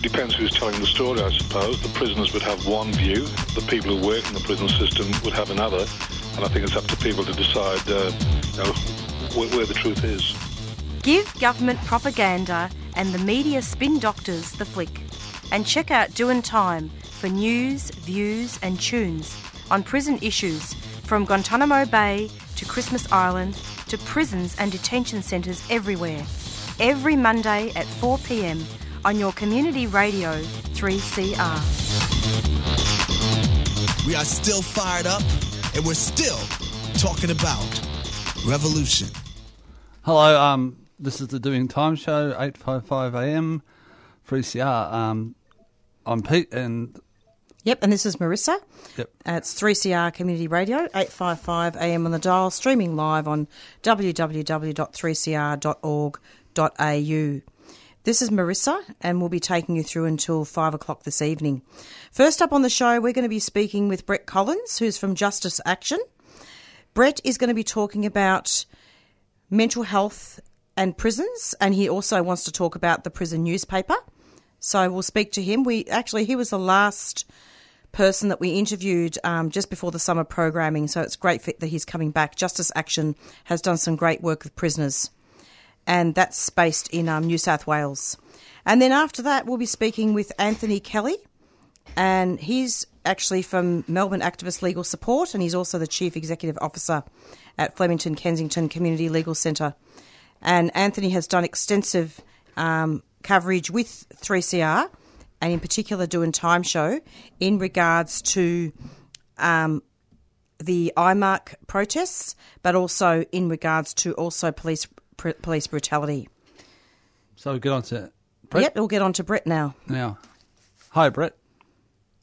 It depends who's telling the story, I suppose. The prisoners would have one view, the people who work in the prison system would have another, and I think it's up to people to decide uh, you know, where, where the truth is. Give government propaganda and the media spin doctors the flick. And check out Doing Time for news, views, and tunes on prison issues from Guantanamo Bay to Christmas Island to prisons and detention centres everywhere. Every Monday at 4 pm on your community radio 3CR. We are still fired up and we're still talking about revolution. Hello, um, this is the Doing Time Show, 855 AM, 3CR. Um, I'm Pete and Yep, and this is Marissa. Yep. Uh, it's 3CR Community Radio, 855 AM on the dial, streaming live on www.3cr.org.au. This is Marissa, and we'll be taking you through until 5 o'clock this evening. First up on the show, we're going to be speaking with Brett Collins, who's from Justice Action. Brett is going to be talking about mental health and prisons, and he also wants to talk about the prison newspaper. So we'll speak to him. We actually he was the last person that we interviewed um, just before the summer programming, so it's great that he's coming back. Justice Action has done some great work with prisoners, and that's based in um, New South Wales. And then after that, we'll be speaking with Anthony Kelly, and he's actually from Melbourne Activist Legal Support, and he's also the Chief Executive Officer at Flemington Kensington Community Legal Centre. And Anthony has done extensive um, coverage with 3CR and in particular doing Time Show in regards to um, the IMARC protests, but also in regards to also police pr- police brutality. so we get on to Brett Yep, we'll get on to Brett now. now. Hi, Brett.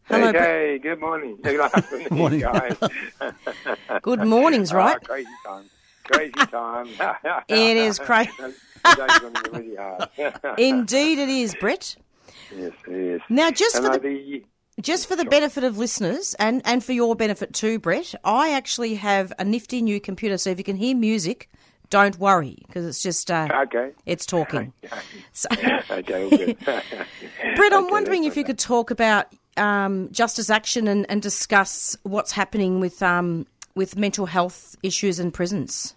Hello, Brett. Hey, good morning. Good afternoon, Morning. guys. Good mornings, right? Ah, crazy time. Crazy time. It is crazy. Today's going to be really. Indeed, it is, Brett. yes, yes. Now, just And for the the Just for the benefit of listeners and, and for your benefit too, Brett, I actually have a nifty new computer. So if you can hear music, don't worry because it's just uh, okay. it's talking. So, Okay. Brett, I'm Okay, wondering if you could talk about um, justice action and, and discuss what's happening with um, with mental health issues in prisons.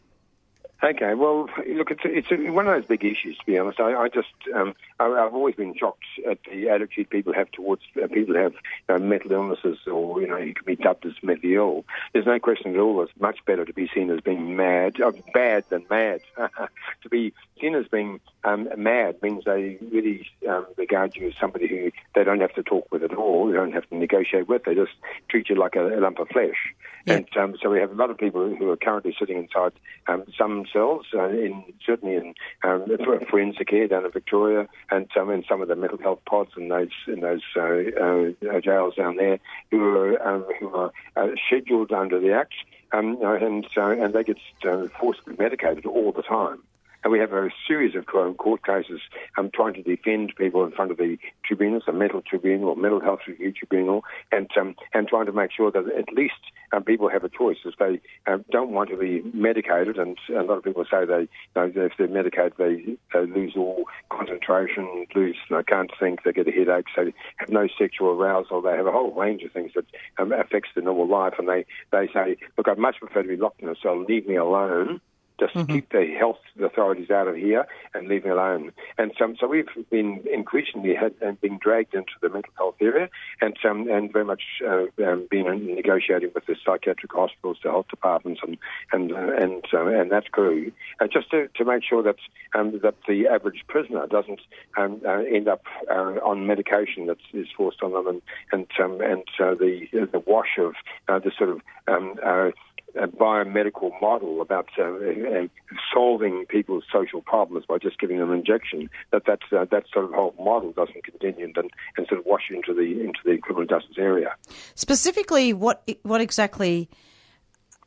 Okay, well, look, it's it's one of those big issues. To be honest, I, I just um, I've always been shocked at the attitude people have towards uh, people who have you know, mental illnesses or you know you can be dubbed as mentally ill. There's no question at all. It's much better to be seen as being mad, uh, bad than mad. to be seen as being um, mad means they really um, regard you as somebody who they don't have to talk with at all. They don't have to negotiate with. They just treat you like a, a lump of flesh. Yeah. And um, so we have a lot of people who are currently sitting inside um, some cells, uh, in certainly in um, for- forensic care down in Victoria, and some in some of the mental health pods in those in those uh, uh, jails down there, who are um, who are uh, scheduled under the Act, um, you know, and uh, and they get uh, forcibly medicated all the time. And we have a series of court cases um, trying to defend people in front of the tribunals, the mental tribunal or mental health review tribunal, and um, and trying to make sure that at least um, people have a choice if they uh, don't want to be medicated. And a lot of people say they, you know, if they're medicated, they, they lose all concentration, lose, know, can't think, they get a headache, so they have no sexual arousal. They have a whole range of things that um, affects their normal life, and they they say, look, I'd much prefer to be locked in a cell. Leave me alone. Just keep the health authorities out of here and leave me alone. And so, so we've been increasingly had, and being dragged into the mental health area, and um, and very much uh, um, been negotiating with the psychiatric hospitals, the health departments, and and uh, and uh, and that crew, uh, just to, to make sure that um, that the average prisoner doesn't um, uh, end up uh, on medication that is forced on them, and and um, and uh, the the wash of uh, the sort of um, uh, a biomedical model about uh, uh, solving people's social problems by just giving them an injection. That that uh, that sort of whole model doesn't continue and, and sort of wash into the into the criminal justice area. Specifically, what what exactly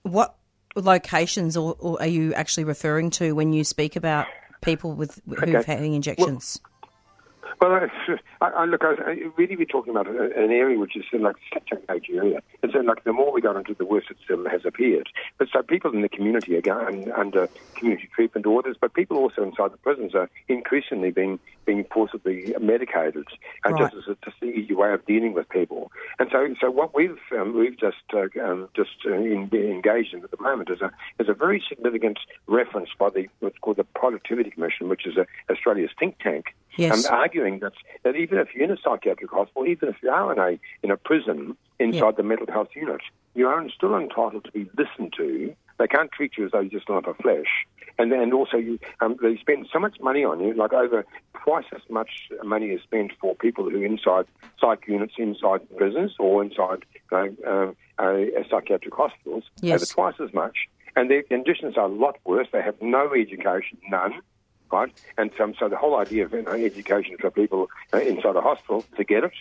what locations or, or are you actually referring to when you speak about people with who've Okay. had injections? Well, I, I, look, I, I really we're talking about an area which is like such a major area. And so, like, the more we go into the worse it still has appeared. But so people in the community are going under community treatment orders, but people also inside the prisons are increasingly being being forcibly medicated, uh, Right. just as a, just the easy way of dealing with people. And so, so what we've um, we've just uh, um, just uh, in, engaged in at the moment is a is a very significant reference by the what's called the Productivity Commission, which is a, Australia's think tank, Yes. um, arguing that, that even if you're in a psychiatric hospital, even if you are in a in a prison inside Yeah. the mental health unit, you are still entitled to be listened to. They can't treat you as though you're just not a flesh. And and also you um, they spend so much money on you, like over twice as much money is spent for people who are inside psych units inside prisons or inside uh, uh, uh, psychiatric hospitals. Yes. Over twice as much, and their conditions are a lot worse. They have no education, none And um, so the whole idea of you know, education for people uh, inside a hospital to get it.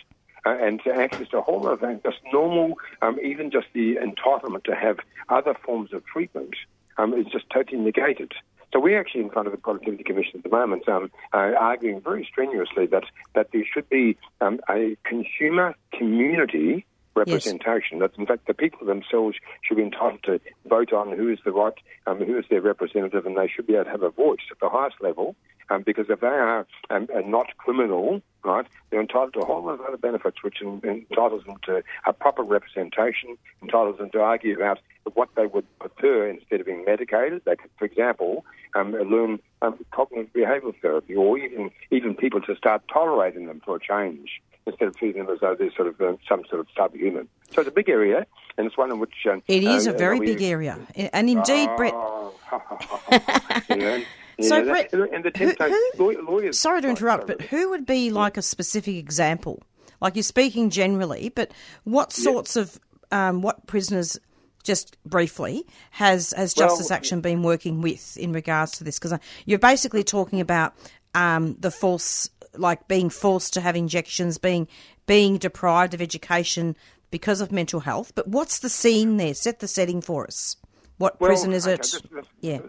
Uh, and to access to a whole of things, just normal, um, even just the entitlement to have other forms of treatment um, is just totally negated. So we're actually in front of the Productivity Commission at the moment, um, uh, arguing very strenuously that, that there should be um, a consumer community representation. That in fact the people themselves should be entitled to vote on who is the right, um, who is their representative, and they should be able to have a voice at the highest level. Um, because if they are, um, not criminal, right, they're entitled to a whole lot of other benefits, which en- entitles them to a proper representation, entitles them to argue about what they would prefer instead of being medicated. They could, for example, um, learn um, cognitive behavioural therapy, or even even people to start tolerating them for a change instead of treating them as though they're sort of uh, some sort of subhuman. So it's a big area, and it's one in which um, It is uh, a very big area. And indeed, Brett, Oh, you know, So, know, Brett, that- and the who- who- law- lawyers. sorry to interrupt, but who would be like a specific example? Like you're speaking generally, but what sorts of um, what prisoners? Just briefly, has has Well, Justice Action been working with in regards to this? Because you're basically talking about um, the false, like being forced to have injections, being being deprived of education because of mental health. But what's the scene there? Set the setting for us. What Well, prison is okay, it? that's- that's- yeah.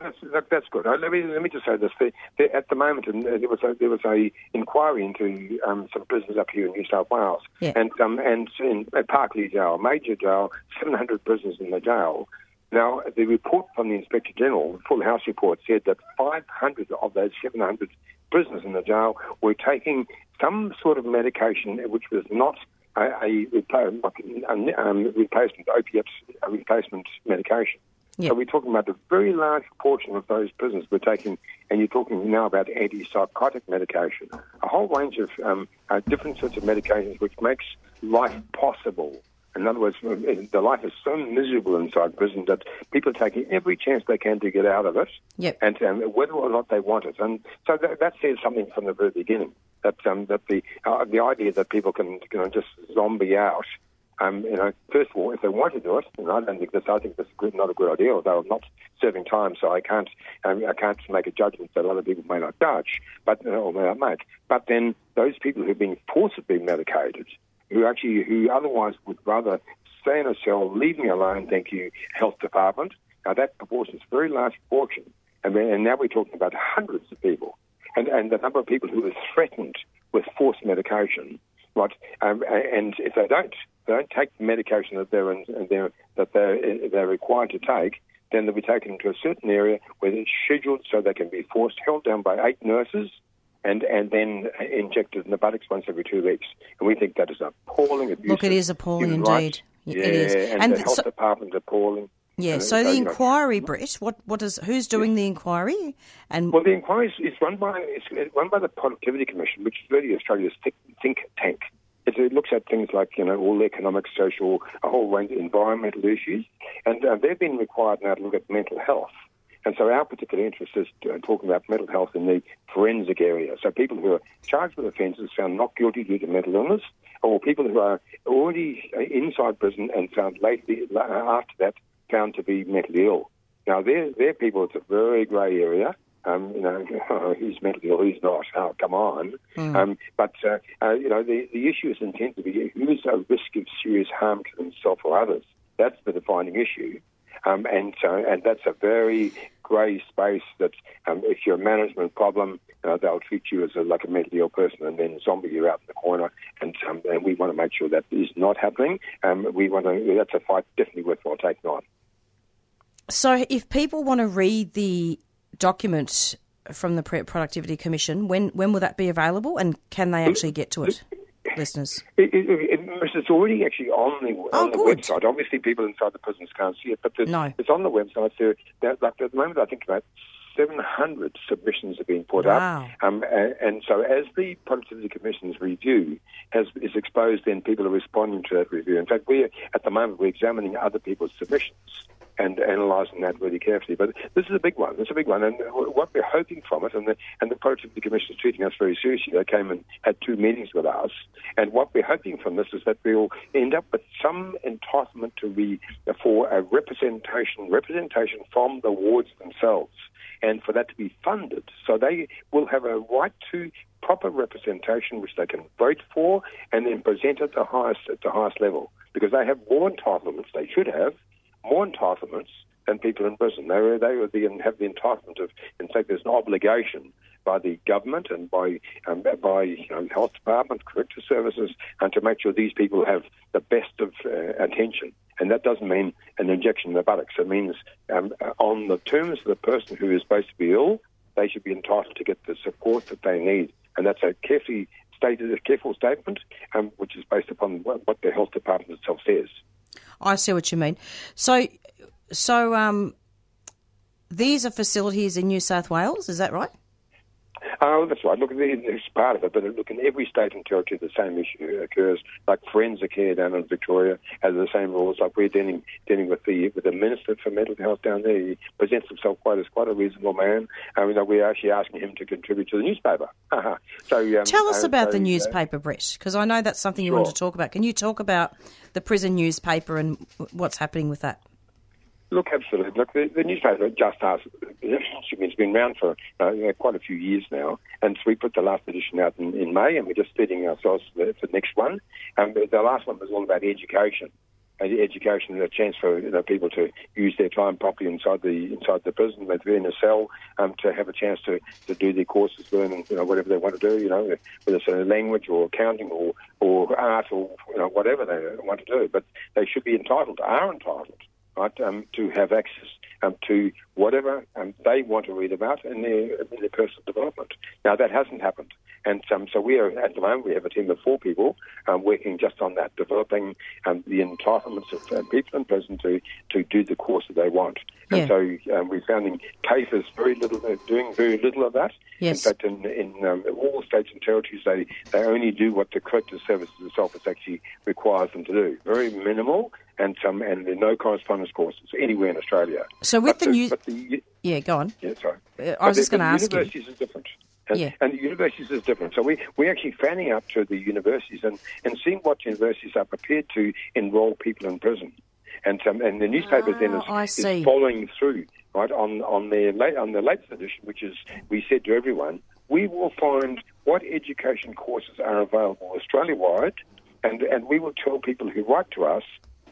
That's, that, that's good. Uh, Let me let me just say this: the, the, at the moment, and uh, there was a, there was a inquiry into um, some prisons up here in New South Wales, Yeah. and um, and in at Parklea Jail, major jail, 700 prisoners in the jail. Now, the report from the Inspector General, the full House report, said that 500 of those 700 prisoners in the jail were taking some sort of medication which was not a, a, a um, replacement opiates, a replacement medication. Yeah. So we're talking about a very large proportion of those prisoners were taking, and you're talking now about antipsychotic medication, a whole range of um, uh, different sorts of medications which makes life possible. In other words, the life is so miserable inside prison that people are taking every chance they can to get out of it, Yep. and um, whether or not they want it. And so that, that says something from the very beginning that um, that the uh, the idea that people can you know just zombie out. Um, you know, first of all, if they want to do it, and I don't think this, I think this is good, not a good idea. Although I'm not serving time, so I can't, um, I can't make a judgment that other people may not judge, but uh, or may not make. But then those people who've been forcibly medicated, who actually, who otherwise would rather stay in a cell, leave me alone, thank you, health department. Now that proportion is a very large proportion, and, then, and now we're talking about hundreds of people, and and the number of people who are threatened with forced medication, right? Um, and if they don't, they don't take the medication that they're, in, they're that they're they're required to take, then they'll be taken to a certain area where it's scheduled so they can be forced, held down by eight nurses, and and then injected in the buttocks once every two weeks. And we think that is appalling abuse. Look, it is appalling indeed. rights. Yeah, Yeah, it is. and, And the health so- department appalling. Yeah. And So the you know, inquiry, Brett, what what is who's doing the inquiry? And Well, the inquiry is, is run by it's run by the Productivity Commission, which is really Australia's think, think tank. It, it looks at things like you know all economic, social, a whole range of environmental issues, and uh, they've been required now to look at mental health. And so our particular interest is uh, talking about mental health in the forensic area. So people who are charged with offences found not guilty due to mental illness, or people who are already uh, inside prison and found lately uh, after that found to be mentally ill. Now they're, they're people. It's a very grey area. Um, you know, who's mentally ill, who's not? Oh, come on. Um, but uh, uh, you know, the, the issue is intended to be who's at risk of serious harm to themselves or others. That's the defining issue. Um, and so and that's a very grey space that um, if you're a management problem, uh, they'll treat you as a, like a mentally ill person and then zombie you out in the corner. And, um, and we want to make sure that is not happening. Um, we want to, that's a fight definitely worthwhile taking on. So, if people want to read the document from the Productivity Commission, when when will that be available, and can they actually get to it, listeners? It, it, it, it's already actually on the Oh, on the good. website. Obviously, people inside the prisons can't see it, but No. it's on the website. There, like at the moment, I think about 700 submissions have been put Wow. up, um, and, and so as the Productivity Commission's review has is exposed, then people are responding to that review. In fact, we at the moment we're examining other people's submissions and analysing that really carefully. But this is a big one. It's a big one, and what we're hoping from it, and the and the Productivity Commission is treating us very seriously. They came and had two meetings with us, and what we're hoping from this is that we'll end up with some entitlement to be for a representation representation from the wards themselves, and for that to be funded, so they will have a right to proper representation which they can vote for and then present at the highest at the highest level because they have more entitlements they should have more entitlements than people in prison. They were, they would be, have the entitlement of, in fact, there's an obligation by the government and by um, by you know, health department, corrective services, and to make sure these people have the best of uh, attention. And that doesn't mean an injection in the buttocks. It means um, on the terms of the person who is supposed to be ill, they should be entitled to get the support that they need. And that's a carefully stated, a careful statement, um, which is based upon what, what the health department itself says. I see what you mean. So, so um, these are facilities in New South Wales. Is that right? Oh, that's right. Look, it's part of it, but look, in every state and territory, the same issue occurs. Like forensic care down in Victoria has the same rules. Like we're dealing dealing with the with the minister for mental health down there. He presents himself quite as quite a reasonable man. And you know, we're actually asking him to contribute to the newspaper. so um, Tell us uh, about so, the uh, newspaper, Brett, because I know that's something you want to talk about. Can you talk about the prison newspaper and what's happening with that? Look, absolutely. Look, the, the newspaper just us. It's been around for uh, quite a few years now, and so we put the last edition out in, in May, and we're just setting ourselves for the, for the next one. Um, the last one was all about education. Uh, Education, a chance for you know, people to use their time properly inside the inside the prison, whether they're in a cell, um, to have a chance to, to do their courses, learn you know whatever they want to do, you know, whether it's a language or accounting or or art or you know whatever they want to do. But they should be entitled, are entitled, right, um, to have access um, to whatever um, they want to read about in their, in their personal development. Now, that hasn't happened. And um, so we are, at the moment, we have a team of four people um, working just on that, developing um, the entitlements of uh, people in prison to, to do the course that they want. Yeah. And so um, we found in cases very little, uh, doing very little of that. Yes. In fact, in, in um, all states and territories, they, they only do what the corrective services itself is actually requires them to do. Very minimal, and some and there are no correspondence courses anywhere in Australia. So with the news- but the, Yeah, go on. yeah, sorry. Uh, I was But just gonna the ask you. Universities is different. And, Yeah. and the universities is different. So we, we're actually fanning out to the universities and, and seeing what universities are prepared to enrol people in prison. And, um, and the newspapers then is, Ah, is following through right on, on their late, on the latest edition, which is we said to everyone, we will find what education courses are available Australia wide, and and we will tell people who write to us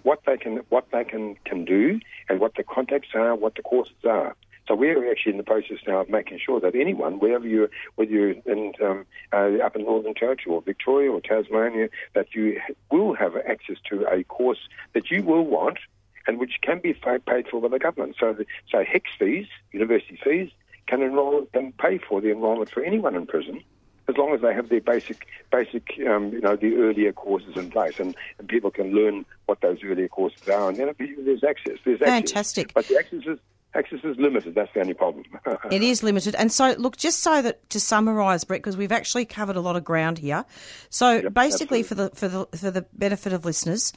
what they can what they can, can do and what the contacts are, what the courses are. So we're actually in the process now of making sure that anyone, wherever you, whether you're in, um, uh, up in Northern Territory or Victoria or Tasmania, that you will have access to a course that you will want and which can be paid for by the government. So, the, so HECS fees, university fees, can enroll can pay for the enrolment for anyone in prison as long as they have their basic, basic, um, you know, the earlier courses in place, and, and people can learn what those earlier courses are, and then there's access. There's Fantastic. access. But the access is access is limited. That's the only problem. It is limited. And so, look, just so that to summarise, Brett, because we've actually covered a lot of ground here. So, basically, for the for the for the benefit of listeners,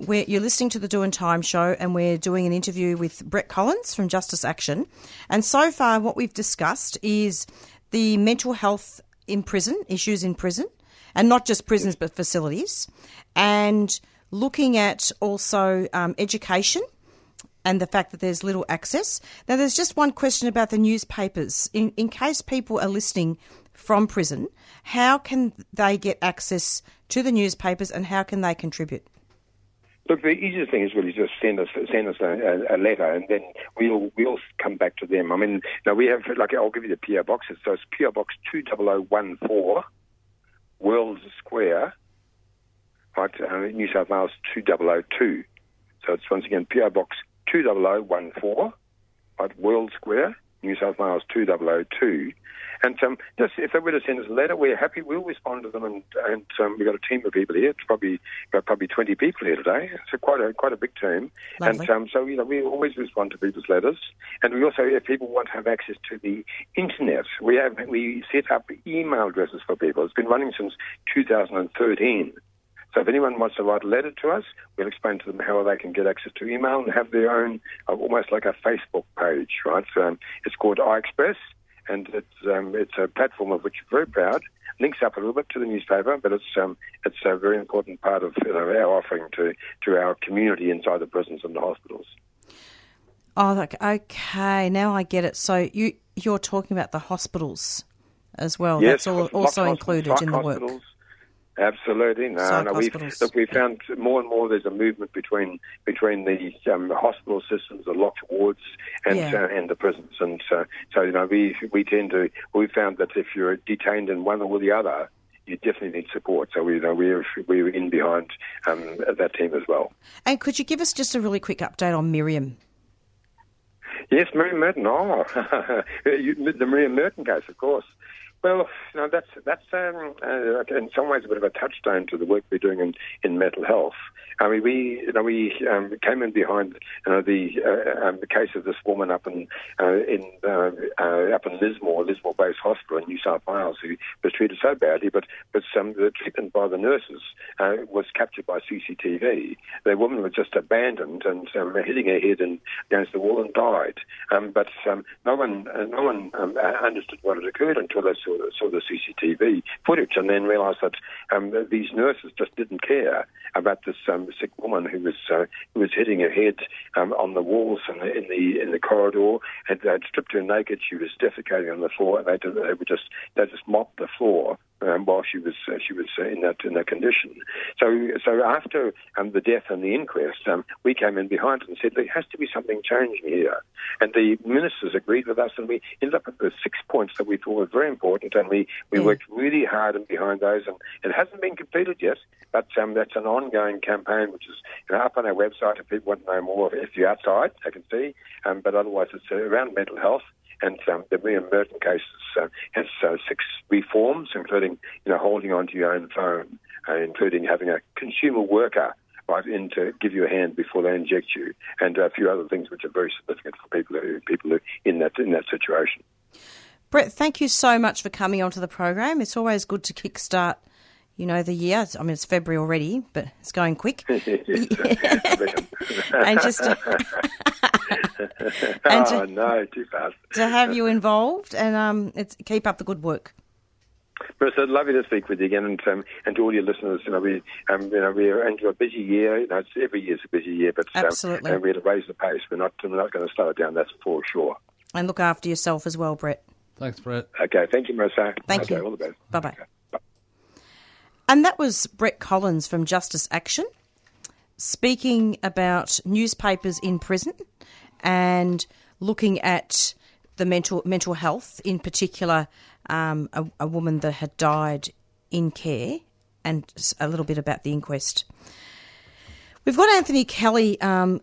we're, you're listening to the Doing Time show, and we're doing an interview with Brett Collins from Justice Action. And so far, what we've discussed is the mental health in prison, issues in prison, and not just prisons but facilities, and looking at also um, education and the fact that there's little access. Now, there's just one question about the newspapers. In, in case people are listening from prison, how can they get access to the newspapers and how can they contribute? Look, the easiest thing is really just send us send us a, a, letter, and then we'll we'll come back to them. I mean, now we have like I'll give you the PO boxes. So it's PO box two double o one four, World Square, right, uh, New South Wales two double o two. So it's once again PO box two double o one four, right, World Square, New South Wales two double o two. And um, just if they were to send us a letter, we're happy. We'll respond to them. And, and um, we've got a team of people here. It's probably got probably 20 people here today. It's quite a quite a big team. Lovely. And um, so you know we always respond to people's letters. And we also, if people want to have access to the internet, we have we set up email addresses for people. It's been running since 2013. So if anyone wants to write a letter to us, we'll explain to them how they can get access to email and have their own, uh, almost like a Facebook page, right? So it's called iExpress and it's um, it's a platform of which we're very proud. Links up a little bit to the newspaper, but it's um, it's a very important part of you know, our offering to, to our community inside the prisons and the hospitals. Oh, okay. Now I get it. So you you're talking about the hospitals as well. Yes, That's all, also included in the work. Absolutely, no, no. We look, we found more and more there's a movement between between the um, hospital systems, the locked wards, and Yeah. uh, and the prisons, and so so you know we we tend to we found that if you're detained in one or the other, you definitely need support. So we you know we're we're in behind um, that team as well. And could you give us just a really quick update on Miriam? Yes, Miriam Merten. Oh, the Miriam Merten case, of course. Well, know, that's that's um, uh, in some ways a bit of a touchstone to the work we're doing in, in mental health. I mean, we you know we um, came in behind you know, the uh, um, the case of this woman up in uh, in uh, uh, up in Lismore, Lismore-based hospital in New South Wales, who was treated so badly, but but um, the treatment by the nurses uh, was captured by CCTV. The woman was just abandoned and um, hitting her head in, against the wall and died. Um, but um, no one no one understood what had occurred until they saw saw the CCTV footage and then realised that um, these nurses just didn't care about this um, sick woman who was uh, who was hitting her head um, on the walls the in the, in the corridor and they'd stripped her naked. She was defecating on the floor. And they did, they would just they just mopped the floor um, while she was uh, she was uh, in that in that condition. So so after um, the death and the inquest, um, we came in behind and said there has to be something changing here, and the ministers agreed with us, and we ended up with the six points that we thought were very important, and we we Yeah. worked really hard and behind those, and it hasn't been completed yet, but um, that's an ongoing campaign which is you know, up on our website if people want to know more. If you're outside, they can see, um, but otherwise it's around mental health. And um, the Miriam Merten case uh, has uh, six reforms, including you know holding onto your own phone, uh, including having a consumer worker right in to give you a hand before they inject you, and a few other things which are very significant for people who people who in that in that situation. Brett, thank you so much for coming onto the program. It's always good to kickstart, you know, the year. I mean, it's February already, but it's going quick. and just to, and oh no, too fast. to have you involved and um, it's, keep up the good work. Marissa, lovely to speak with you again, and um, and to all your listeners. You know, we um, you know we're into a busy year. You know, it's, every year's a busy year, but um, Absolutely. and we're to raise the pace. We're not we're not going to slow it down. That's for sure. And look after yourself as well, Brett. Thanks, Brett. Okay, thank you, Marissa. Thank okay, you. All the best. Bye bye. Okay, bye. And that was Brett Collins from Justice Action speaking about newspapers in prison and looking at the mental mental health, in particular, um, a, a woman that had died in care, and a little bit about the inquest. We've got Anthony Kelly um,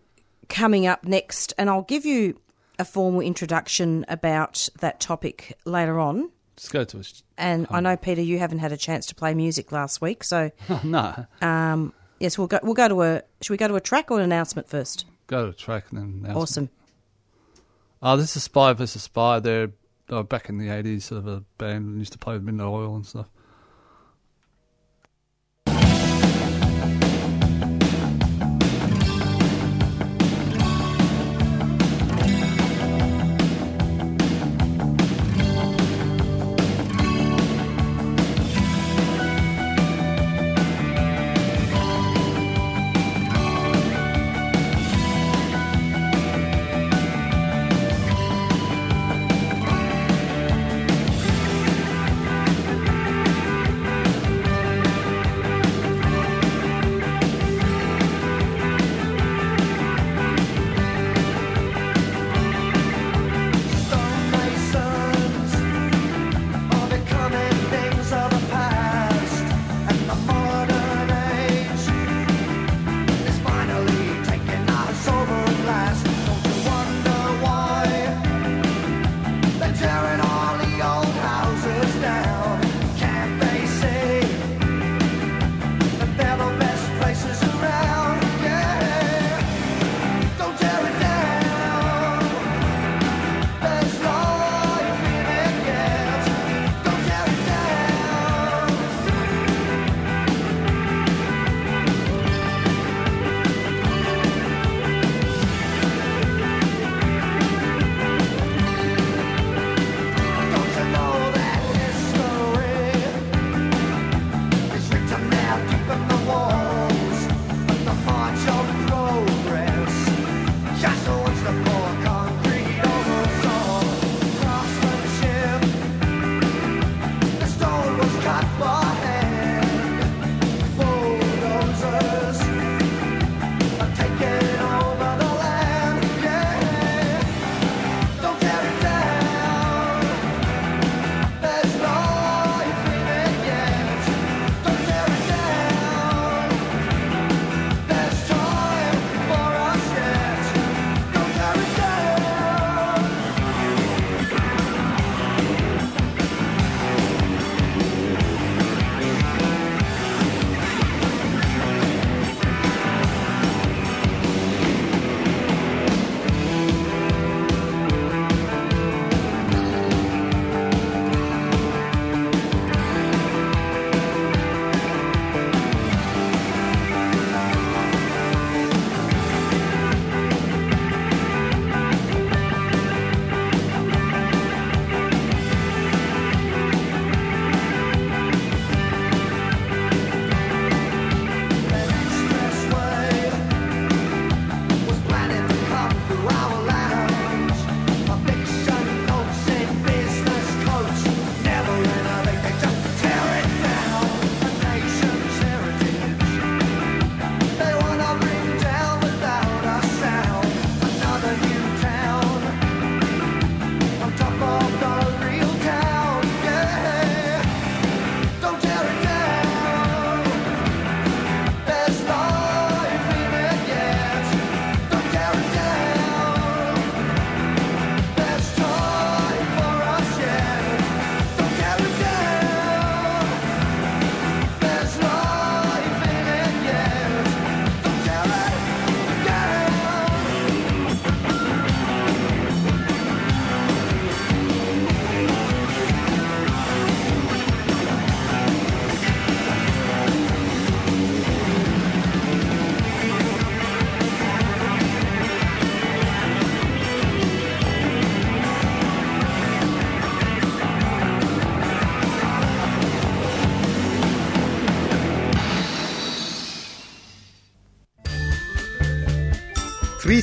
coming up next, and I'll give you a formal introduction about that topic later on. Let's go to us. And I know Peter, you haven't had a chance to play music last week, so no, um, yes, we'll go. We'll go to a. Should we go to a track or an announcement first? go to a track and then announcement. Awesome. Oh, this is Spy versus Spy. They're, they were back in the 80s, sort of a band that used to play with Midnight Oil and stuff.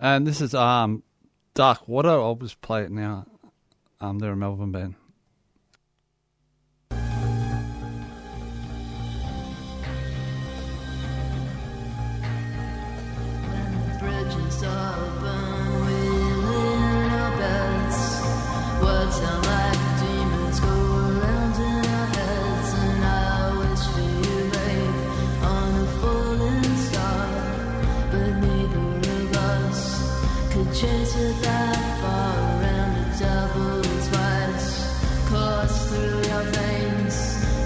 And this is um, Dark Water. I'll just play it now. Um, they're a Melbourne band. Chase far around devil's vice course through your veins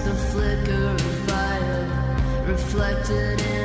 the flicker of fire reflected in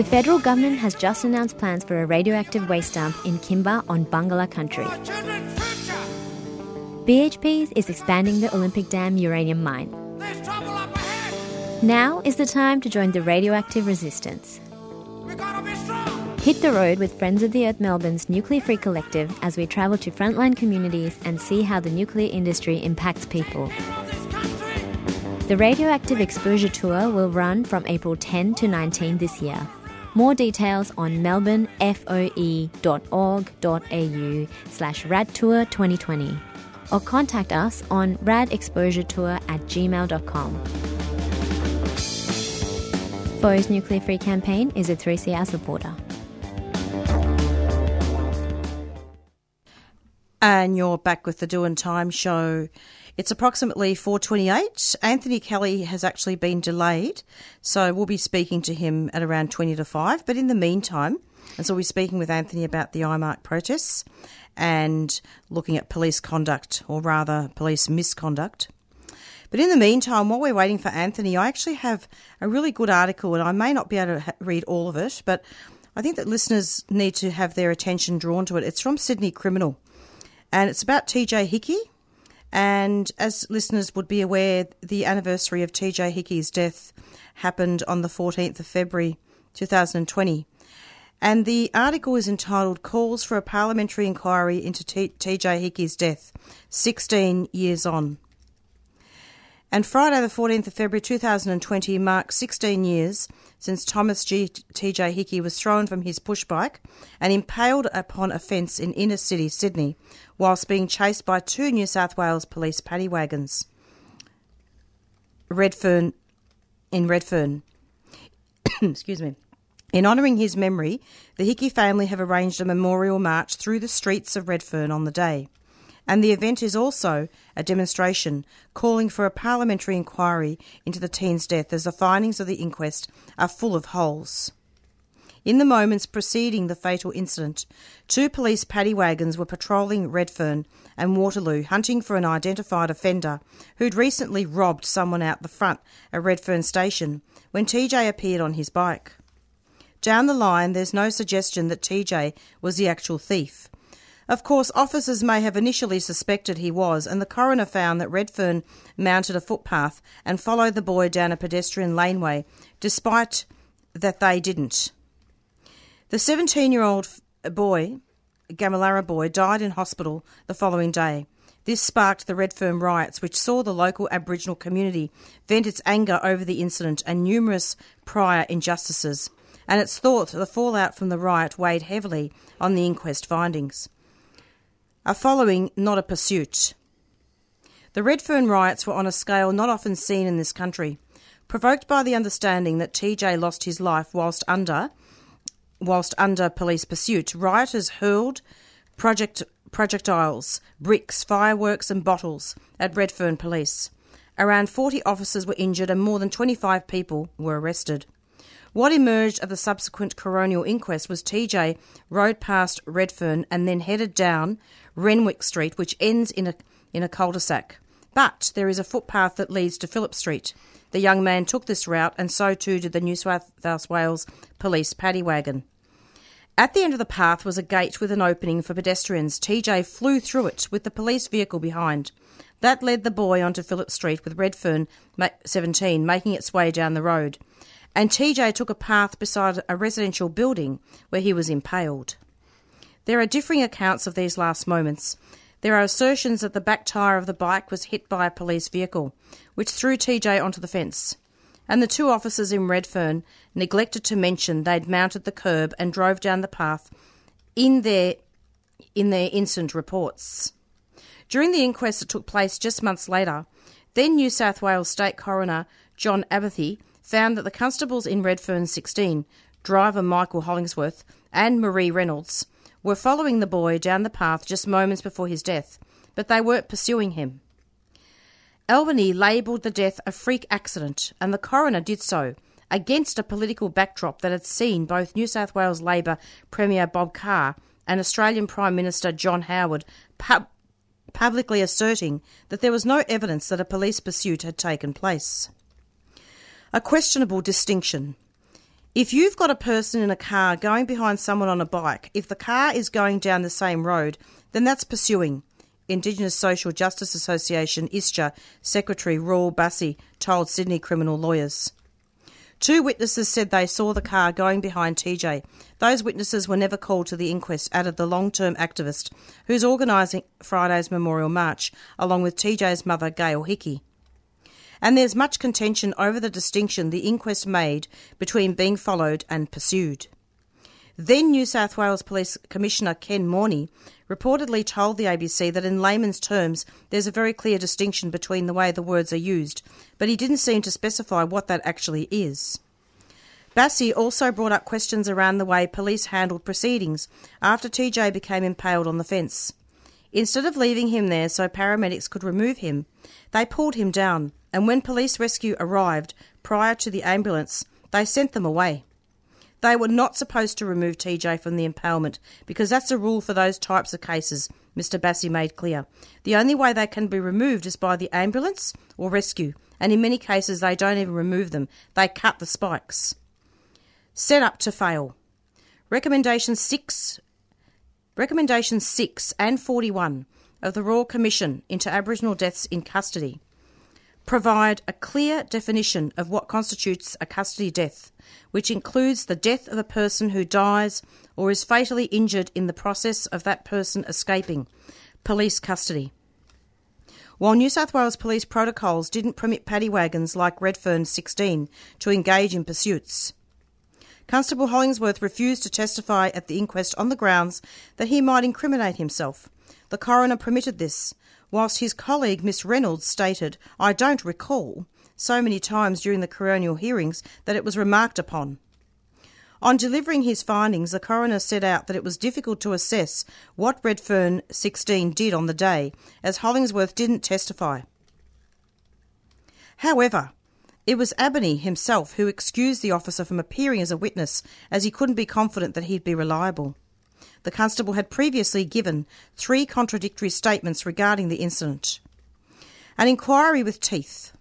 The federal government has just announced plans for a radioactive waste dump in Kimba on Barngarla country. BHP is expanding the Olympic Dam uranium mine. Now is the time to join the radioactive resistance. Hit the road with Friends of the Earth Melbourne's Nuclear Free Collective as we travel to frontline communities and see how the nuclear industry impacts people. The Radioactive Exposure Tour will run from April 10 to 19 this year. More details on melbournefoe.org.au slash radtour2020 or contact us on radexposuretour at gmail.com. FOE's Nuclear Free campaign is a 3CR supporter. And you're back with the Doing Time show. It's approximately 4:28. Anthony Kelly has actually been delayed, so we'll be speaking to him at around 20 to 5. But in the meantime, and so we'll be speaking with Anthony about the IMARC protests and looking at police conduct, or rather, police misconduct. But in the meantime, while we're waiting for Anthony, I actually have a really good article, and I may not be able to read all of it, but I think that listeners need to have their attention drawn to it. It's from Sydney Criminal, and it's about TJ Hickey. And as listeners would be aware, the anniversary of TJ Hickey's death happened on the 14th of February 2020. And the article is entitled Calls for a Parliamentary Inquiry into TJ Hickey's Death, 16 Years On. And Friday, the 14th of February 2020, marks 16 years since Thomas G. TJ Hickey was thrown from his pushbike and impaled upon a fence in inner city Sydney whilst being chased by two New South Wales police paddy wagons. Redfern, in Redfern. Excuse me. In honouring his memory, the Hickey family have arranged a memorial march through the streets of Redfern on the day. And the event is also a demonstration calling for a parliamentary inquiry into the teen's death as the findings of the inquest are full of holes. In the moments preceding the fatal incident, two police paddy wagons were patrolling Redfern and Waterloo hunting for an identified offender who'd recently robbed someone out the front at Redfern station when TJ appeared on his bike. Down the line, there's no suggestion that TJ was the actual thief. Of course, officers may have initially suspected he was, and the coroner found that Redfern mounted a footpath and followed the boy down a pedestrian laneway, despite that they didn't. The 17 year old boy, Gamilarra boy, died in hospital the following day. This sparked the Redfern riots, which saw the local Aboriginal community vent its anger over the incident and numerous prior injustices. And it's thought the fallout from the riot weighed heavily on the inquest findings. A following, not a pursuit. The Redfern riots were on a scale not often seen in this country, provoked by the understanding that TJ lost his life whilst under whilst under police pursuit. Rioters hurled project projectiles, bricks, fireworks and bottles at Redfern police. Around 40 officers were injured and more than 25 people were arrested. What emerged of the subsequent coronial inquest was TJ rode past Redfern and then headed down Renwick Street, which ends in a, in a cul de sac. But there is a footpath that leads to Phillip Street. The young man took this route, and so too did the New South Wales police paddy wagon. At the end of the path was a gate with an opening for pedestrians. TJ flew through it with the police vehicle behind. That led the boy onto Phillip Street with Redfern 17 making its way down the road and TJ took a path beside a residential building where he was impaled. There are differing accounts of these last moments. There are assertions that the back tyre of the bike was hit by a police vehicle, which threw TJ onto the fence. And the two officers in Redfern neglected to mention they'd mounted the curb and drove down the path in their, in their incident reports. During the inquest that took place just months later, then New South Wales State Coroner John Abernethy found that the constables in Redfern 16, driver Michael Hollingsworth and Marie Reynolds, were following the boy down the path just moments before his death, but they weren't pursuing him. Abernethy labelled the death a freak accident, and the coroner did so against a political backdrop that had seen both New South Wales Labor Premier Bob Carr and Australian Prime Minister John Howard pub- publicly asserting that there was no evidence that a police pursuit had taken place a questionable distinction. If you've got a person in a car going behind someone on a bike, if the car is going down the same road, then that's pursuing. Indigenous Social Justice Association ISJA Secretary Raul Bassi told Sydney criminal lawyers. Two witnesses said they saw the car going behind TJ. Those witnesses were never called to the inquest, added the long term activist who's organising Friday's memorial march, along with TJ's mother, Gail Hickey. And there's much contention over the distinction the inquest made between being followed and pursued. Then New South Wales Police Commissioner Ken Moroney reportedly told the ABC that in layman's terms there's a very clear distinction between the way the words are used, but he didn't seem to specify what that actually is. Bassi also brought up questions around the way police handled proceedings after TJ became impaled on the fence. Instead of leaving him there so paramedics could remove him, they pulled him down, and when police rescue arrived prior to the ambulance, they sent them away. They were not supposed to remove TJ from the impalement because that's a rule for those types of cases, Mr. Bassi made clear. The only way they can be removed is by the ambulance or rescue, and in many cases they don't even remove them, they cut the spikes. Set up to fail. Recommendation 6 Recommendations 6 and 41 of the Royal Commission into Aboriginal Deaths in Custody provide a clear definition of what constitutes a custody death, which includes the death of a person who dies or is fatally injured in the process of that person escaping police custody. While New South Wales police protocols didn't permit paddy wagons like Redfern 16 to engage in pursuits, Constable Hollingsworth refused to testify at the inquest on the grounds that he might incriminate himself. The coroner permitted this, whilst his colleague Miss Reynolds stated, I don't recall, so many times during the coronial hearings that it was remarked upon. On delivering his findings, the coroner set out that it was difficult to assess what Redfern 16 did on the day, as Hollingsworth didn't testify. However, it was Abernethy himself who excused the officer from appearing as a witness, as he couldn't be confident that he'd be reliable. The constable had previously given three contradictory statements regarding the incident. An inquiry with teeth.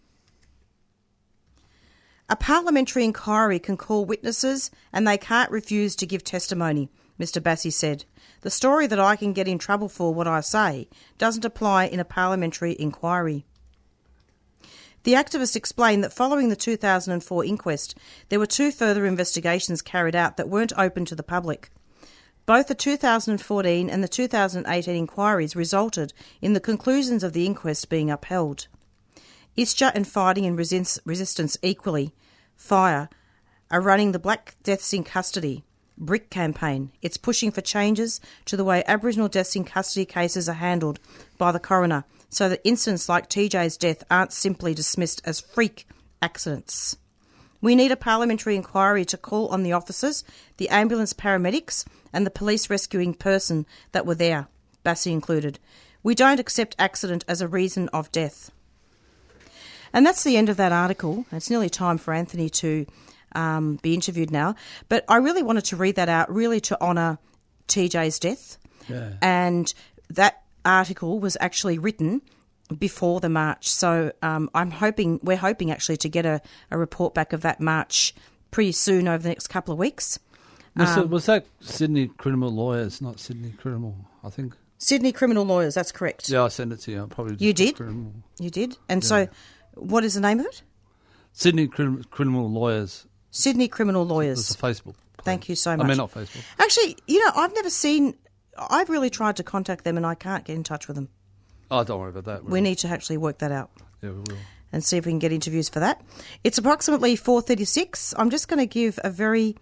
A parliamentary inquiry can call witnesses and they can't refuse to give testimony, Mr. Bassi said. The story that I can get in trouble for what I say doesn't apply in a parliamentary inquiry. The activist explained that following the 2004 inquest, there were two further investigations carried out that weren't open to the public. Both the 2014 and the 2018 inquiries resulted in the conclusions of the inquest being upheld. ISJA and Fighting and Resist- Resistance Equally, FIRE, are running the Black Deaths in Custody BRIC campaign. It's pushing for changes to the way Aboriginal deaths in custody cases are handled by the coroner so that incidents like TJ's death aren't simply dismissed as freak accidents. We need a parliamentary inquiry to call on the officers, the ambulance paramedics, and the police rescuing person that were there, Bassi included. We don't accept accident as a reason of death. And that's the end of that article. It's nearly time for Anthony to um, be interviewed now. But I really wanted to read that out, really to honour TJ's death. Yeah. And that article was actually written before the march. So um, I'm hoping, we're hoping actually to get a, a report back of that march pretty soon over the next couple of weeks. Was, Um, it, was that Sydney Criminal Lawyers, not Sydney Criminal, I think? Sydney Criminal Lawyers, that's correct. Yeah, I sent it to you. I probably You did? Criminal. You did? And so, what is the name of it? Sydney Crim- Criminal Lawyers. Sydney Criminal It's Lawyers. a Facebook. Thank you so much. I mean, not Facebook. Actually, you know, I've never seen. I've really tried to contact them and I can't get in touch with them. Oh, don't worry about that. We need to actually work that out Yeah, we will. and see if we can get interviews for that. It's approximately 4:36. I'm just going to give a very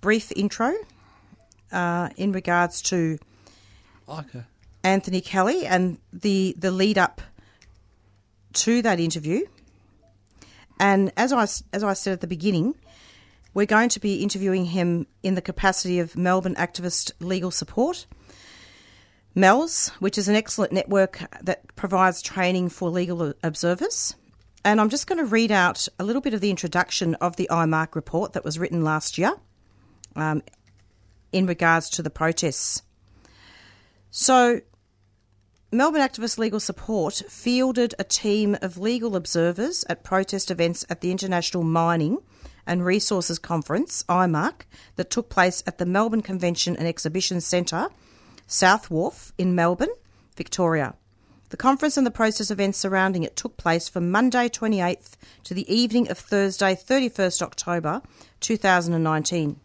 brief intro uh, in regards to Okay. Anthony Kelly and the the lead up to that interview. And as I as I said at the beginning, we're going to be interviewing him in the capacity of Melbourne activist legal support. MELS, which is an excellent network that provides training for legal observers. And I'm just going to read out a little bit of the introduction of the IMARC report that was written last year um, in regards to the protests. So, Melbourne Activist Legal Support fielded a team of legal observers at protest events at the International Mining and Resources Conference, IMARC, that took place at the Melbourne Convention and Exhibition Centre, South Wharf in Melbourne, Victoria. The conference and the process events surrounding it took place from Monday 28th to the evening of Thursday 31st October 2019.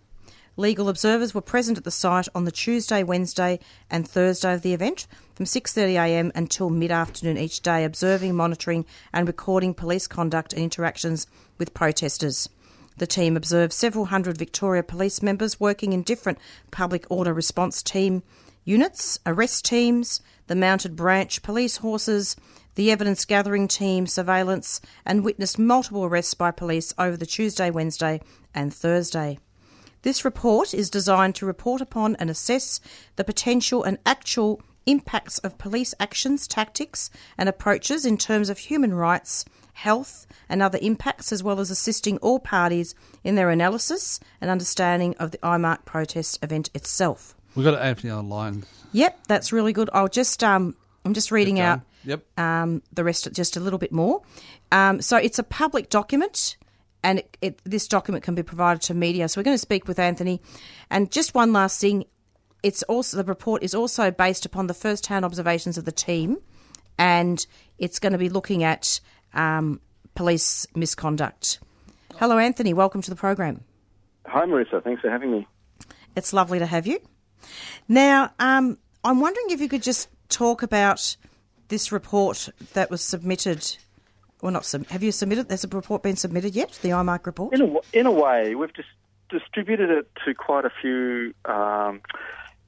Legal observers were present at the site on the Tuesday, Wednesday, and Thursday of the event from 6:30am until mid-afternoon each day, observing, monitoring, and recording police conduct and interactions with protesters. The team observed several hundred Victoria Police members working in different public order response team units, arrest teams, the mounted branch police horses, the evidence gathering team, surveillance, and witnessed multiple arrests by police over the Tuesday, Wednesday, and Thursday. This report is designed to report upon and assess the potential and actual impacts of police actions, tactics, and approaches in terms of human rights, health, and other impacts, as well as assisting all parties in their analysis and understanding of the IMARC protest event itself. We've got Anthony online. Yep, that's really good. I'll just um, I'm just reading out. Yep. um, the rest just a little bit more. Um, so it's a public document, and it, it, this document can be provided to media. So we're going to speak with Anthony. And just one last thing, it's also the report is also based upon the first-hand observations of the team, and it's going to be looking at um, police misconduct. Hello, Anthony. Welcome to the program. Hi, Marissa. Thanks for having me. It's lovely to have you. Now, um, I'm wondering if you could just talk about this report that was submitted. Well, not sub- have you submitted? Has a report been submitted yet? The IMARC report. In a, in a way, we've just distributed it to quite a few um,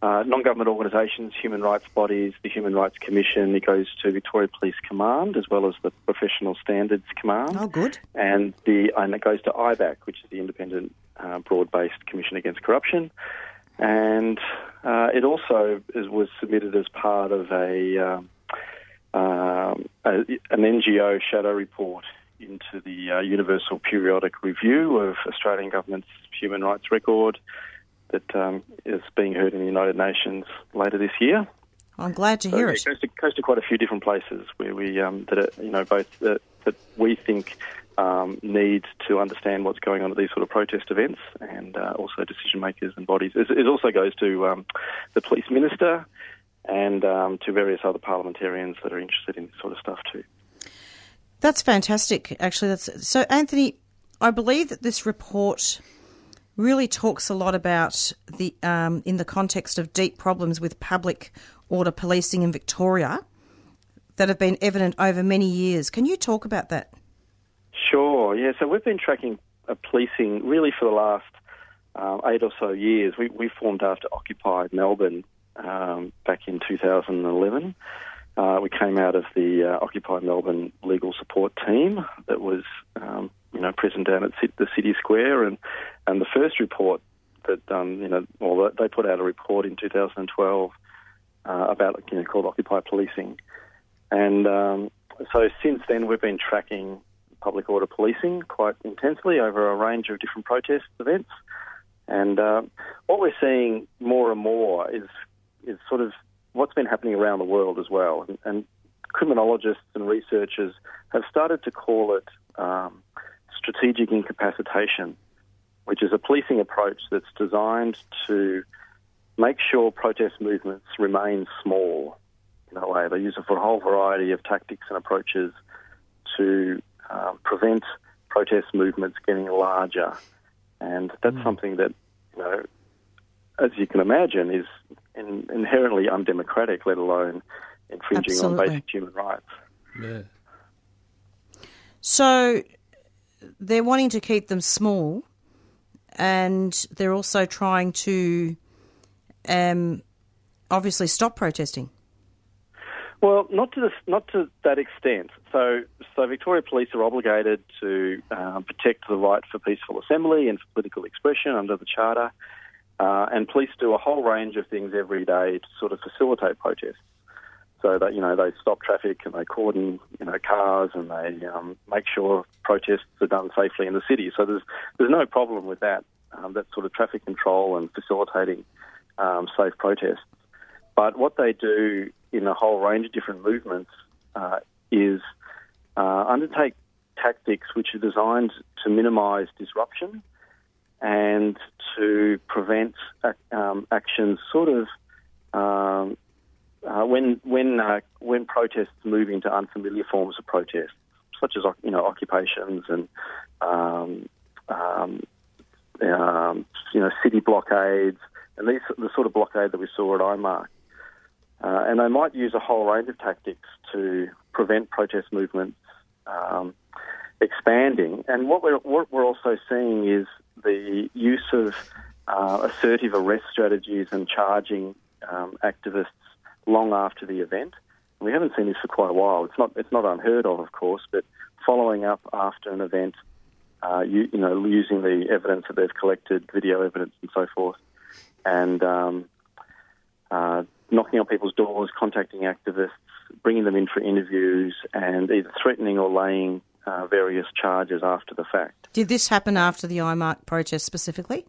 uh, non-government organisations, human rights bodies, the Human Rights Commission. It goes to Victoria Police Command as well as the Professional Standards Command. Oh, good. and the and it goes to IBAC, which is the Independent uh, Broad-Based Commission Against Corruption, and uh, it also is, was submitted as part of a, um, um, a an NGO shadow report into the uh, Universal Periodic Review of Australian Government's human rights record that um, is being heard in the United Nations later this year. I'm glad to So, hear yeah, it. goes to, goes to quite a few different places where we um, that are, you know both that, that we think um, need to understand what's going on at these sort of protest events, and uh, also decision makers and bodies. It, it also goes to um, the police minister and um, to various other parliamentarians that are interested in this sort of stuff too. That's fantastic. Actually, that's so. Anthony, I believe that this report really talks a lot about the um, in the context of deep problems with public order policing in Victoria that have been evident over many years. Can you talk about that? Sure, yeah. So we've been tracking uh, policing really for the last um, eight or so years. We, we formed after Occupied Melbourne um, back in 2011. Uh, we came out of the uh, Occupied Melbourne legal support team that was, um, you know, present down at the City Square, and and the first report that, um, you know, well, they put out a report in 2012 uh, about, you know, called Occupy Policing, and um, so since then we've been tracking public order policing quite intensely over a range of different protest events. And uh, what we're seeing more and more is is sort of what's been happening around the world as well. And, and criminologists and researchers have started to call it um, strategic incapacitation, which is a policing approach that's designed to make sure protest movements remain small in a way. They use a whole variety of tactics and approaches to um, prevent protest movements getting larger. And that's something that, you know, as you can imagine, is in, inherently undemocratic, let alone infringing Absolutely. on basic human rights. Yeah. So they're wanting to keep them small, and they're also trying to um, obviously stop protesting. Well, not to this, not to that extent. So, so Victoria Police are obligated to um, protect the right for peaceful assembly and for political expression under the Charter, uh, and police do a whole range of things every day to sort of facilitate protests. So that you know they stop traffic and they cordon you know cars and they um, make sure protests are done safely in the city. So there's there's no problem with that. Um, that sort of traffic control and facilitating um, safe protests. But what they do in a whole range of different movements uh, is uh, undertake tactics which are designed to minimise disruption and to prevent um, actions sort of um, uh, when when uh, when protests move into unfamiliar forms of protest, such as you know occupations and um, um, um, you know, city blockades, and these the sort of blockade that we saw at IMARC. Uh, and they might use a whole range of tactics to prevent protest movements um, expanding. And what we're, what we're also seeing is the use of uh, assertive arrest strategies and charging um, activists long after the event. We haven't seen this for quite a while. It's not it's not unheard of, of course, but following up after an event, uh, you, you know, using the evidence that they've collected, video evidence and so forth, and um, uh, knocking on people's doors, contacting activists, bringing them in for interviews, and either threatening or laying uh, various charges after the fact. Did this happen after the IMARC protest specifically?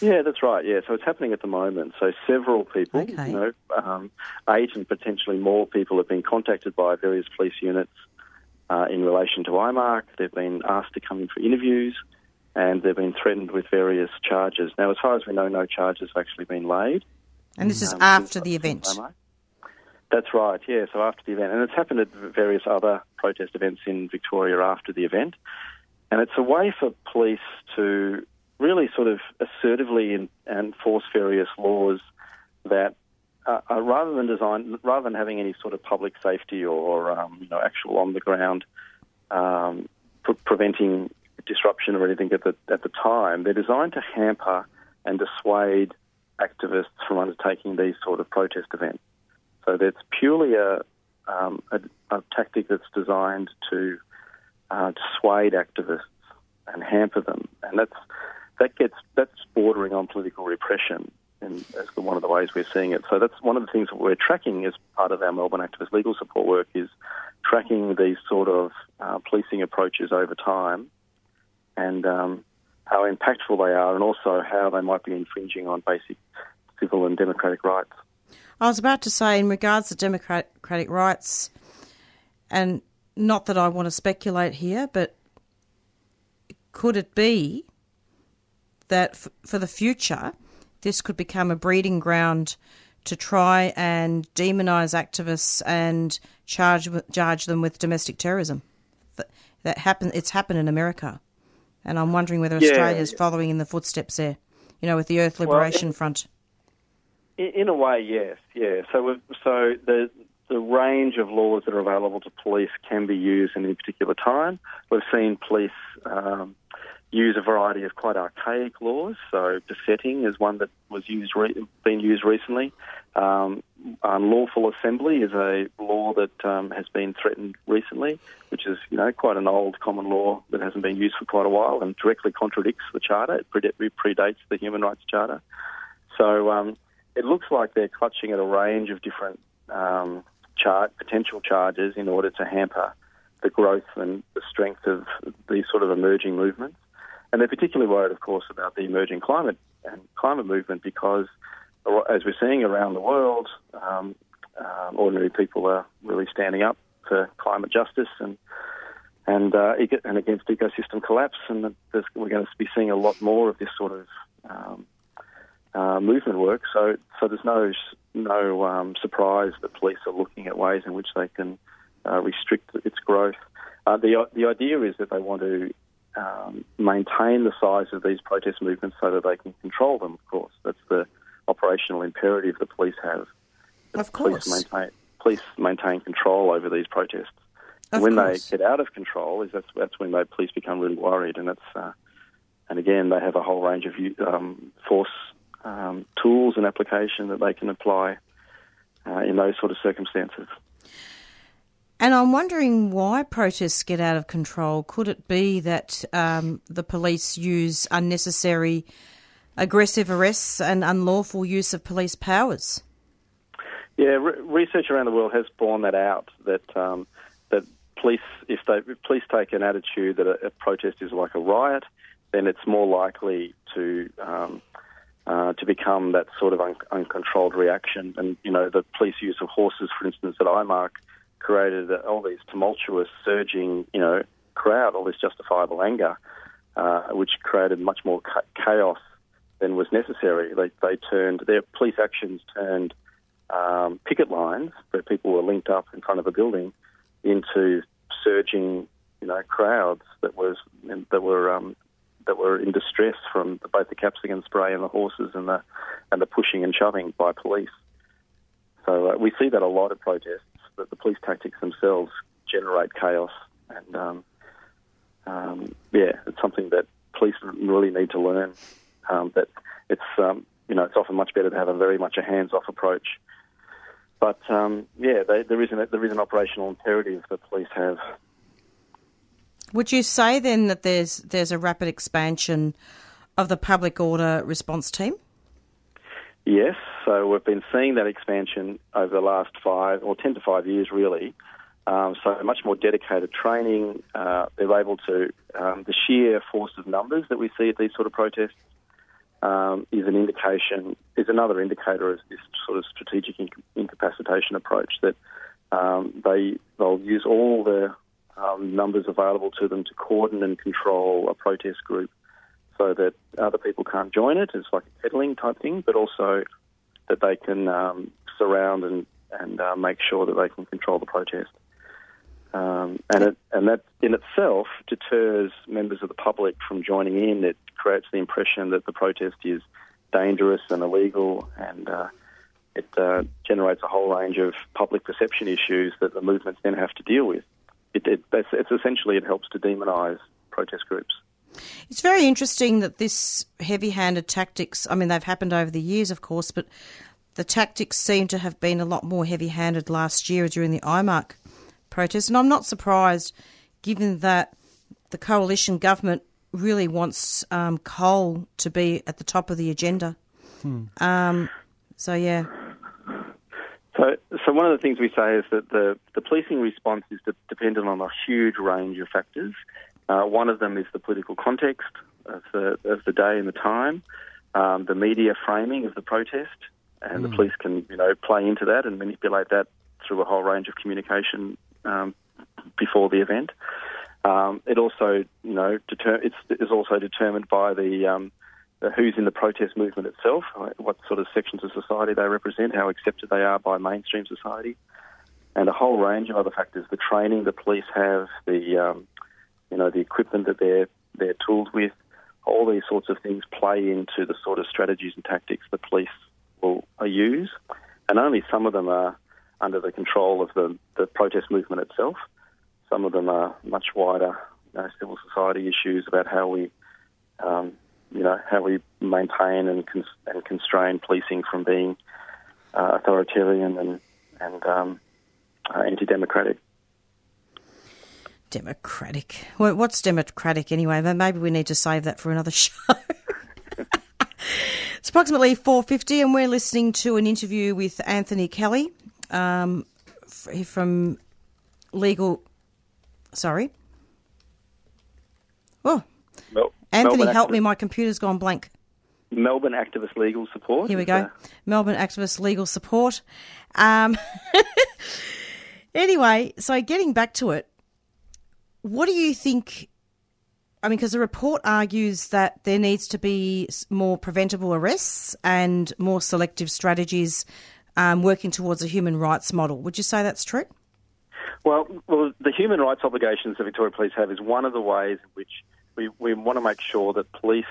Yeah, that's right. Yeah, so it's happening at the moment. So several people, Okay. you know, um, eight and potentially more people have been contacted by various police units uh, in relation to IMARC. They've been asked to come in for interviews, and they've been threatened with various charges. Now, as far as we know, no charges have actually been laid. And this is Um, after the event. That's right, yeah. So after the event, and it's happened at various other protest events in Victoria after the event, and it's a way for police to really sort of assertively en- enforce various laws that are rather than design, rather than having any sort of public safety or um, you know actual on the ground um, pre- preventing disruption or anything at the at the time, they're designed to hamper and dissuade activists from undertaking these sort of protest events. So that's purely a, um, a, a tactic that's designed to uh, dissuade activists and hamper them, and that's that gets that's bordering on political repression, and as the, one of the ways we're seeing it. So that's one of the things that we're tracking as part of our Melbourne activist legal support work is tracking these sort of uh, policing approaches over time, and um, how impactful they are, and also how they might be infringing on basic civil and democratic rights. I was about to say, in regards to democratic rights, and not that I want to speculate here, but could it be that f- for the future, this could become a breeding ground to try and demonise activists and charge charge them with domestic terrorism? Th- That happen. It's happened in America, and I'm wondering whether Yeah. Australia's following in the footsteps there. You know, with the Earth Well, Liberation it- Front. In, a way, yes, yeah. So, so the the range of laws that are available to police can be used in any particular time. We've seen police um, use a variety of quite archaic laws. So, besetting is one that was used re- been used recently. Um, unlawful assembly is a law that um, has been threatened recently, which is you know quite an old common law that hasn't been used for quite a while and directly contradicts the charter. It predates the Human Rights Charter. So um, it looks like they're clutching at a range of different um, char- potential charges in order to hamper the growth and the strength of these sort of emerging movements. And they're particularly worried, of course, about the emerging climate and climate movement because, as we're seeing around the world, um, um, ordinary people are really standing up for climate justice and and uh, and against ecosystem collapse. And we're going to be seeing a lot more of this sort of um, uh, movement work. So, so there's no no um, surprise that police are looking at ways in which they can uh, restrict its growth. Uh, the the idea is that they want to um, maintain the size of these protest movements so that they can control them. Of course, that's the operational imperative the police have. Of course, Police maintain police maintain control over these protests. Of when course. they get out of control, is that's that's when the police become really worried, and that's uh, and again they have a whole range of um, force um, tools and application that they can apply uh, in those sort of circumstances. And I'm wondering why protests get out of control. Could it be that um, the police use unnecessary aggressive arrests and unlawful use of police powers? Yeah, re- research around the world has borne that out. That um, that police, if they if police take an attitude that a, a protest is like a riot, then it's more likely to um, uh, to become that sort of un- uncontrolled reaction. And you know, the police use of horses, for instance, at IMARC, created all these tumultuous, surging, you know, crowd, all this justifiable anger, uh, which created much more cha- chaos than was necessary. They they turned their police actions turned um, picket lines where people were linked up in front of a building into surging, you know, crowds that was that were um, that were in distress from both the capsicum spray and the horses and the and the pushing and shoving by police. So uh, we see that a lot of protests that the police tactics themselves generate chaos, and um, um, yeah, it's something that police really need to learn. Um, that it's um, you know it's often much better to have a very much a hands-off approach. But um, yeah, they, there is an there is an operational imperative that police have. Would you say then that there's there's a rapid expansion of the public order response team? Yes, so we've been seeing that expansion over the last five or ten to five years, really. Um, so much more dedicated training. Uh, they're able to um, the sheer force of numbers that we see at these sort of protests um, is an indication is another indicator of this sort of strategic inc- incapacitation approach that um, they they'll use all the um, numbers available to them to coordinate and control a protest group so that other people can't join it. It's like a peddling type thing, but also that they can um, surround and and uh, make sure that they can control the protest. Um, and it, and that in itself deters members of the public from joining in. It creates the impression that the protest is dangerous and illegal, and uh, it uh, generates a whole range of public perception issues that the movements then have to deal with. It, it, it's, it's essentially it helps to demonise protest groups. It's very interesting that this heavy-handed tactics. I mean, they've happened over the years, of course, but the tactics seem to have been a lot more heavy-handed last year during the IMARC protest, and I'm not surprised, given that the coalition government really wants um, coal to be at the top of the agenda. Hmm. Um, so yeah. So, so one of the things we say is that the, the policing response is de- dependent on a huge range of factors. Uh, one of them is the political context of the, of the day and the time, um, the media framing of the protest, and the Mm. police can you know play into that and manipulate that through a whole range of communication um, before the event. Um, it also, you know, deter- it's, it's also determined by the, um, the who's in the protest movement itself, what sort of sections of society they represent, how accepted they are by mainstream society, and a whole range of other factors. The training the police have, the um, you know, the equipment that they're they're tooled with, all these sorts of things play into the sort of strategies and tactics the police will uh, use, and only some of them are under the control of the, the protest movement itself. Some of them are much wider you know, civil society issues about how we, um, you know, how we maintain and, cons- and constrain policing from being uh, authoritarian and and um, uh, anti-democratic. Democratic. Well, what's democratic anyway? Maybe we need to save that for another show. it's approximately four fifty, and we're listening to an interview with Anthony Kelly um, from legal. Sorry. Oh, Anthony, Melbourne help activist- me! My computer's gone blank. Melbourne activist legal support. Here we go. uh, Melbourne activist legal support. Um, anyway, so getting back to it, what do you think? I mean, because the report argues that there needs to be more preventable arrests and more selective strategies um, working towards a human rights model. Would you say that's true? Well, well, the human rights obligations the Victoria Police have is one of the ways in which we, we want to make sure that police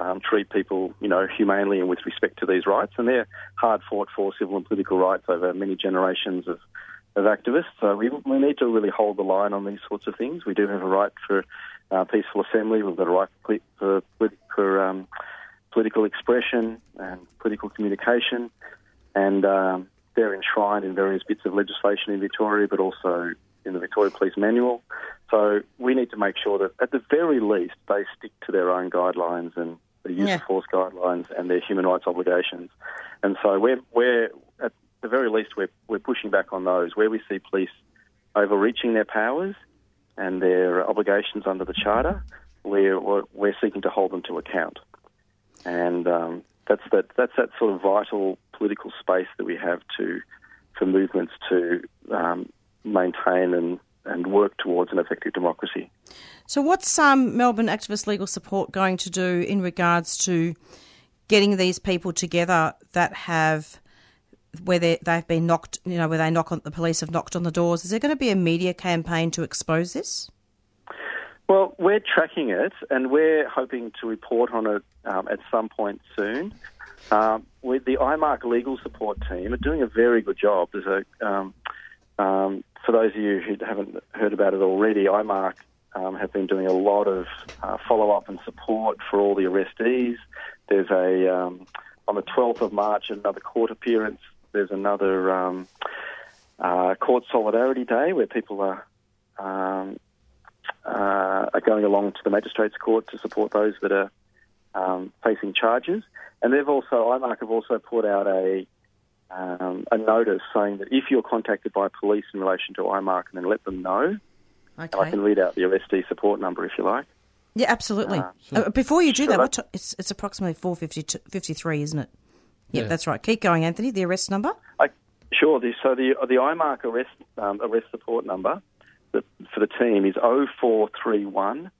um, treat people, you know, humanely and with respect to these rights. And they're hard fought for civil and political rights over many generations of, of activists. So we, we need to really hold the line on these sorts of things. We do have a right for uh, peaceful assembly. We've got a right for, for, for um, political expression and political communication. And um, they're enshrined in various bits of legislation in Victoria, but also in the Victoria Police Manual. So we need to make sure that, at the very least, they stick to their own guidelines and the use Yeah. of force guidelines and their human rights obligations. And so we're, we're at the very least, we're, we're pushing back on those where we see police overreaching their powers and their obligations under the Charter. We're, we're, we're seeking to hold them to account. And um, that's that that's that sort of vital political space that we have to for movements to um, maintain and, and work towards an effective democracy. So, what's um, Melbourne activist legal support going to do in regards to getting these people together that have where they, they've been knocked, you know, where they knock on the police have knocked on the doors? Is there going to be a media campaign to expose this? Well, we're tracking it, and we're hoping to report on it um, at some point soon. Um, with the IMARC legal support team are doing a very good job. There's a um, um, for those of you who haven't heard about it already, IMARC um, have been doing a lot of uh, follow up and support for all the arrestees. There's a um, on the 12th of March another court appearance. There's another um, uh, court solidarity day where people are um, uh, are going along to the magistrates' court to support those that are um, facing charges. And they've also, IMARC have also put out a um, a notice saying that if you're contacted by police in relation to IMARC, and then let them know. Okay. I can read out the arrestee support number if you like. Yeah, absolutely. Uh, Uh, before you do Sure, that, what that- it's, it's approximately 4.53, isn't it? Yep, Yeah. that's right. Keep going, Anthony. The arrest number? I, sure. The, so the the IMARC arrest um, arrest support number that, for the team is 0431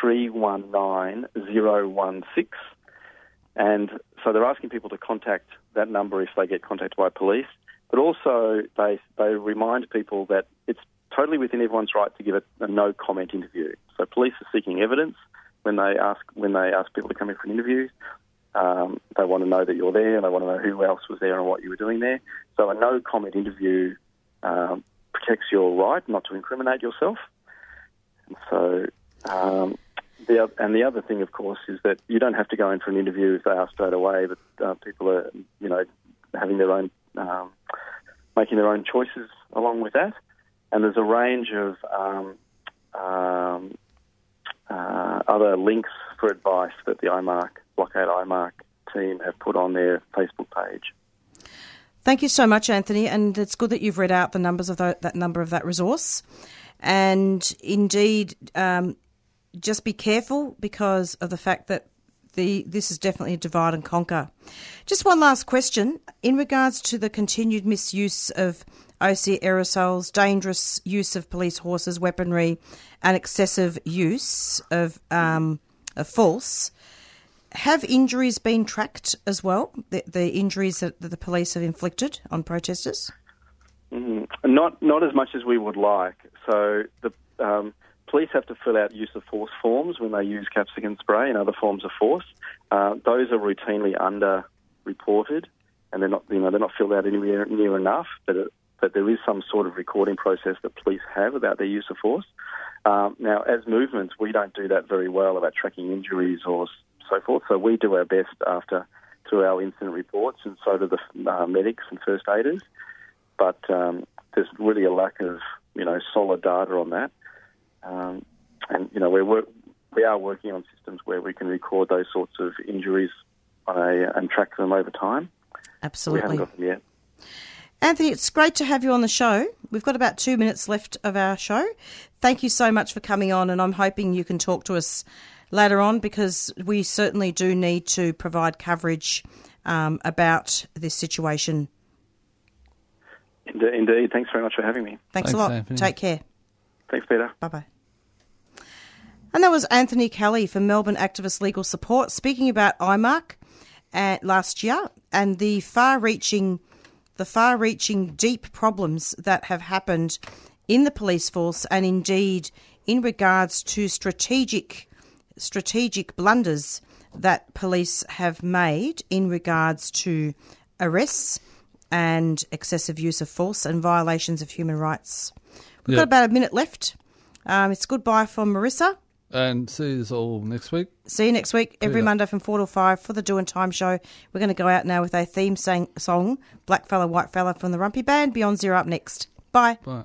319 016. And so they're asking people to contact that number if they get contacted by police. But also they they remind people that it's totally within everyone's right to give a, a no comment interview. So police are seeking evidence when they ask when they ask people to come in for an interview. Um, they want to know that you're there, and they want to know who else was there and what you were doing there. So a no comment interview um, protects your right not to incriminate yourself. And so, um, the and the other thing, of course, is that you don't have to go in for an interview if they ask straight away. But uh, people are, you know, having their own, um, making their own choices along with that. And there's a range of um, um, uh, other links for advice that the IMARC, Blockade IMARC team have put on their Facebook page. Thank you so much, Anthony. And it's good that you've read out the numbers of tho- that number of that resource. And indeed, um, just be careful because of the fact that the this is definitely a divide and conquer. Just one last question in regards to the continued misuse of OC aerosols, dangerous use of police horses, weaponry, and excessive use of um, false. Have injuries been tracked as well? The, the injuries that, that the police have inflicted on protesters? Mm, not not as much as we would like. So the um, police have to fill out use of force forms when they use capsicum spray and other forms of force. Uh, those are routinely under-reported, and they're not you know they're not filled out anywhere near enough. But it, but there is some sort of recording process that police have about their use of force. Um, now, as movements, we don't do that very well about tracking injuries or so forth. So we do our best after through our incident reports, and so do the uh, medics and first aiders but um, there's really a lack of you know solid data on that. Um, and you know we're we are working on systems where we can record those sorts of injuries on a, and track them over time. Absolutely. We Absolutely. haven't got them yet. Anthony, it's great to have you on the show. We've got about two minutes left of our show. Thank you so much for coming on, and I'm hoping you can talk to us later on because we certainly do need to provide coverage um, about this situation. Ind- Indeed. Thanks very much for having me. Thanks, a lot. Take care. Thanks, Peter. Bye bye. And that was Anthony Kelly from Melbourne Activist Legal Support speaking about IMARC uh, last year and the far-reaching, the far-reaching deep problems that have happened in the police force, and indeed in regards to strategic, strategic blunders that police have made in regards to arrests and excessive use of force and violations of human rights. We've Yeah. got about a minute left. Um, it's goodbye from Marissa. And see you all next week. See you next week, every. Monday from 4 to 5 for the Doing Time show. We're going to go out now with a theme sang- song, Black Fella, White Fella from the Warumpi Band. Beyond Zero up next. Bye. Bye.